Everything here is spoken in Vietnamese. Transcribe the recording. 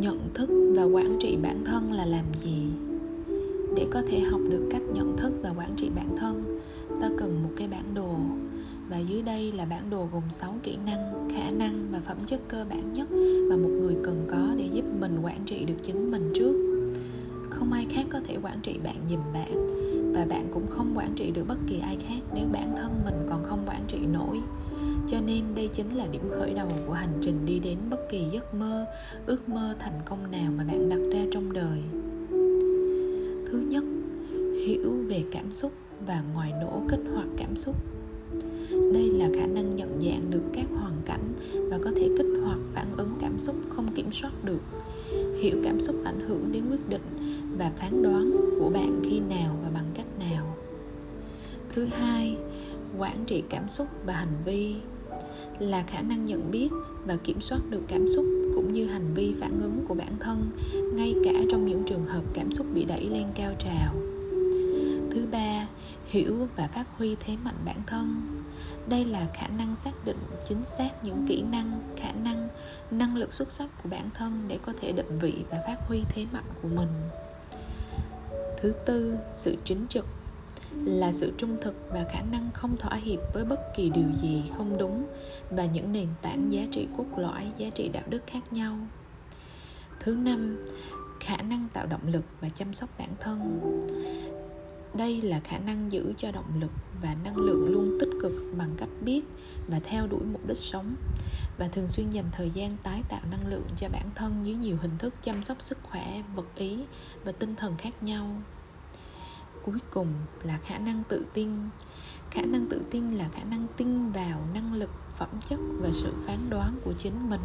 nhận thức và quản trị bản thân là làm gì để có thể học được cách nhận thức và quản trị bản thân ta cần một cái bản đồ và dưới đây là bản đồ gồm 6 kỹ năng, khả năng và phẩm chất cơ bản nhất mà một người cần có để giúp mình quản trị được chính mình trước. Không ai khác có thể quản trị bạn giùm bạn và bạn cũng không quản trị được bất kỳ ai khác nếu bản thân mình nên đây chính là điểm khởi đầu của hành trình đi đến bất kỳ giấc mơ, ước mơ thành công nào mà bạn đặt ra trong đời. Thứ nhất, hiểu về cảm xúc và ngoài nổ kích hoạt cảm xúc. Đây là khả năng nhận dạng được các hoàn cảnh và có thể kích hoạt phản ứng cảm xúc không kiểm soát được. Hiểu cảm xúc ảnh hưởng đến quyết định và phán đoán của bạn khi nào và bằng cách nào. Thứ hai quản trị cảm xúc và hành vi là khả năng nhận biết và kiểm soát được cảm xúc cũng như hành vi phản ứng của bản thân, ngay cả trong những trường hợp cảm xúc bị đẩy lên cao trào. Thứ ba, hiểu và phát huy thế mạnh bản thân. Đây là khả năng xác định, chính xác những kỹ năng, khả năng năng lực xuất sắc của bản thân để có thể định vị và phát huy thế mạnh của mình. Thứ tư, sự chính trực là sự trung thực và khả năng không thỏa hiệp với bất kỳ điều gì không đúng và những nền tảng giá trị cốt lõi, giá trị đạo đức khác nhau. Thứ năm, khả năng tạo động lực và chăm sóc bản thân. Đây là khả năng giữ cho động lực và năng lượng luôn tích cực bằng cách biết và theo đuổi mục đích sống và thường xuyên dành thời gian tái tạo năng lượng cho bản thân dưới nhiều hình thức chăm sóc sức khỏe, vật ý và tinh thần khác nhau cuối cùng là khả năng tự tin. Khả năng tự tin là khả năng tin vào năng lực, phẩm chất và sự phán đoán của chính mình.